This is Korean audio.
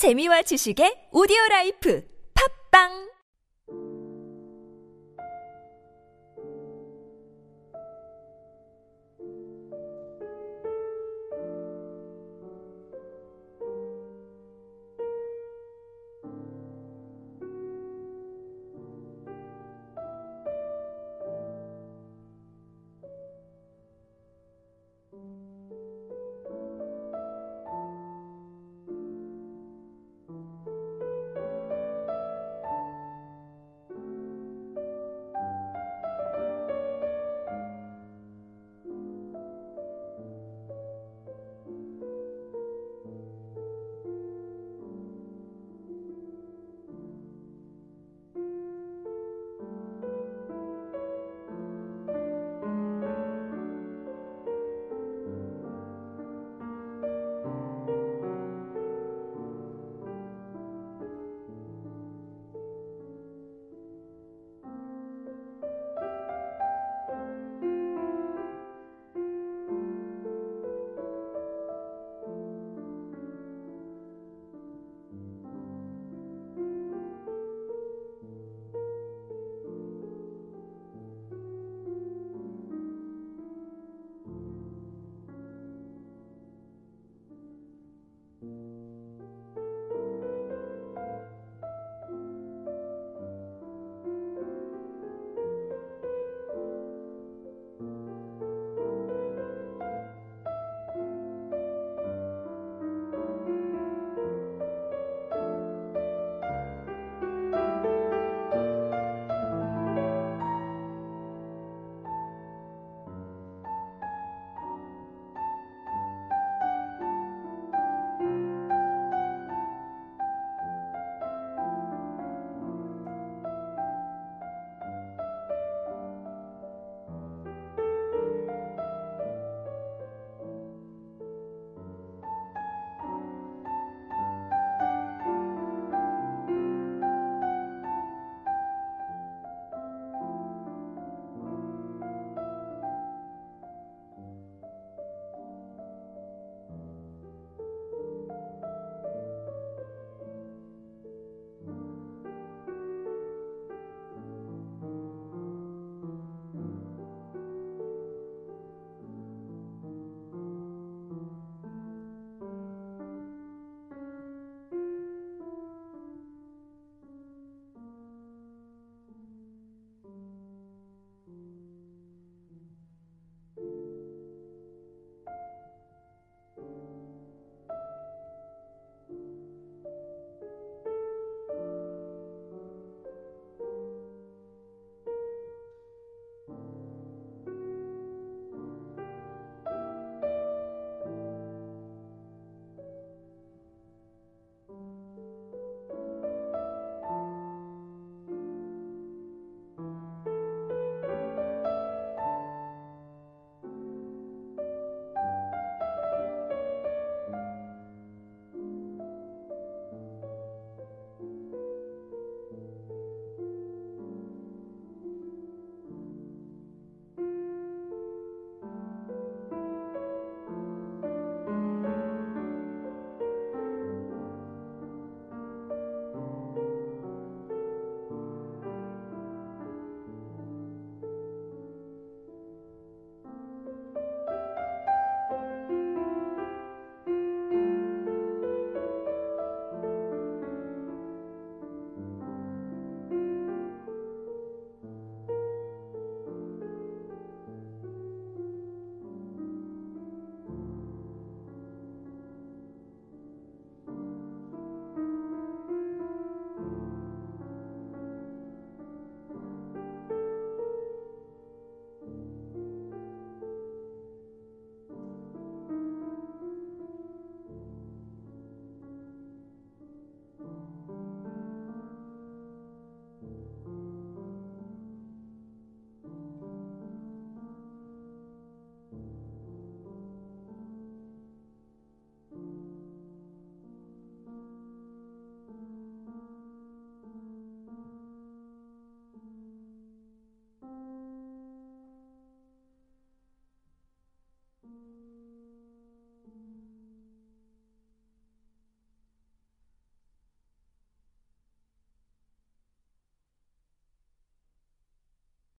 재미와 지식의 오디오 라이프. 팝빵!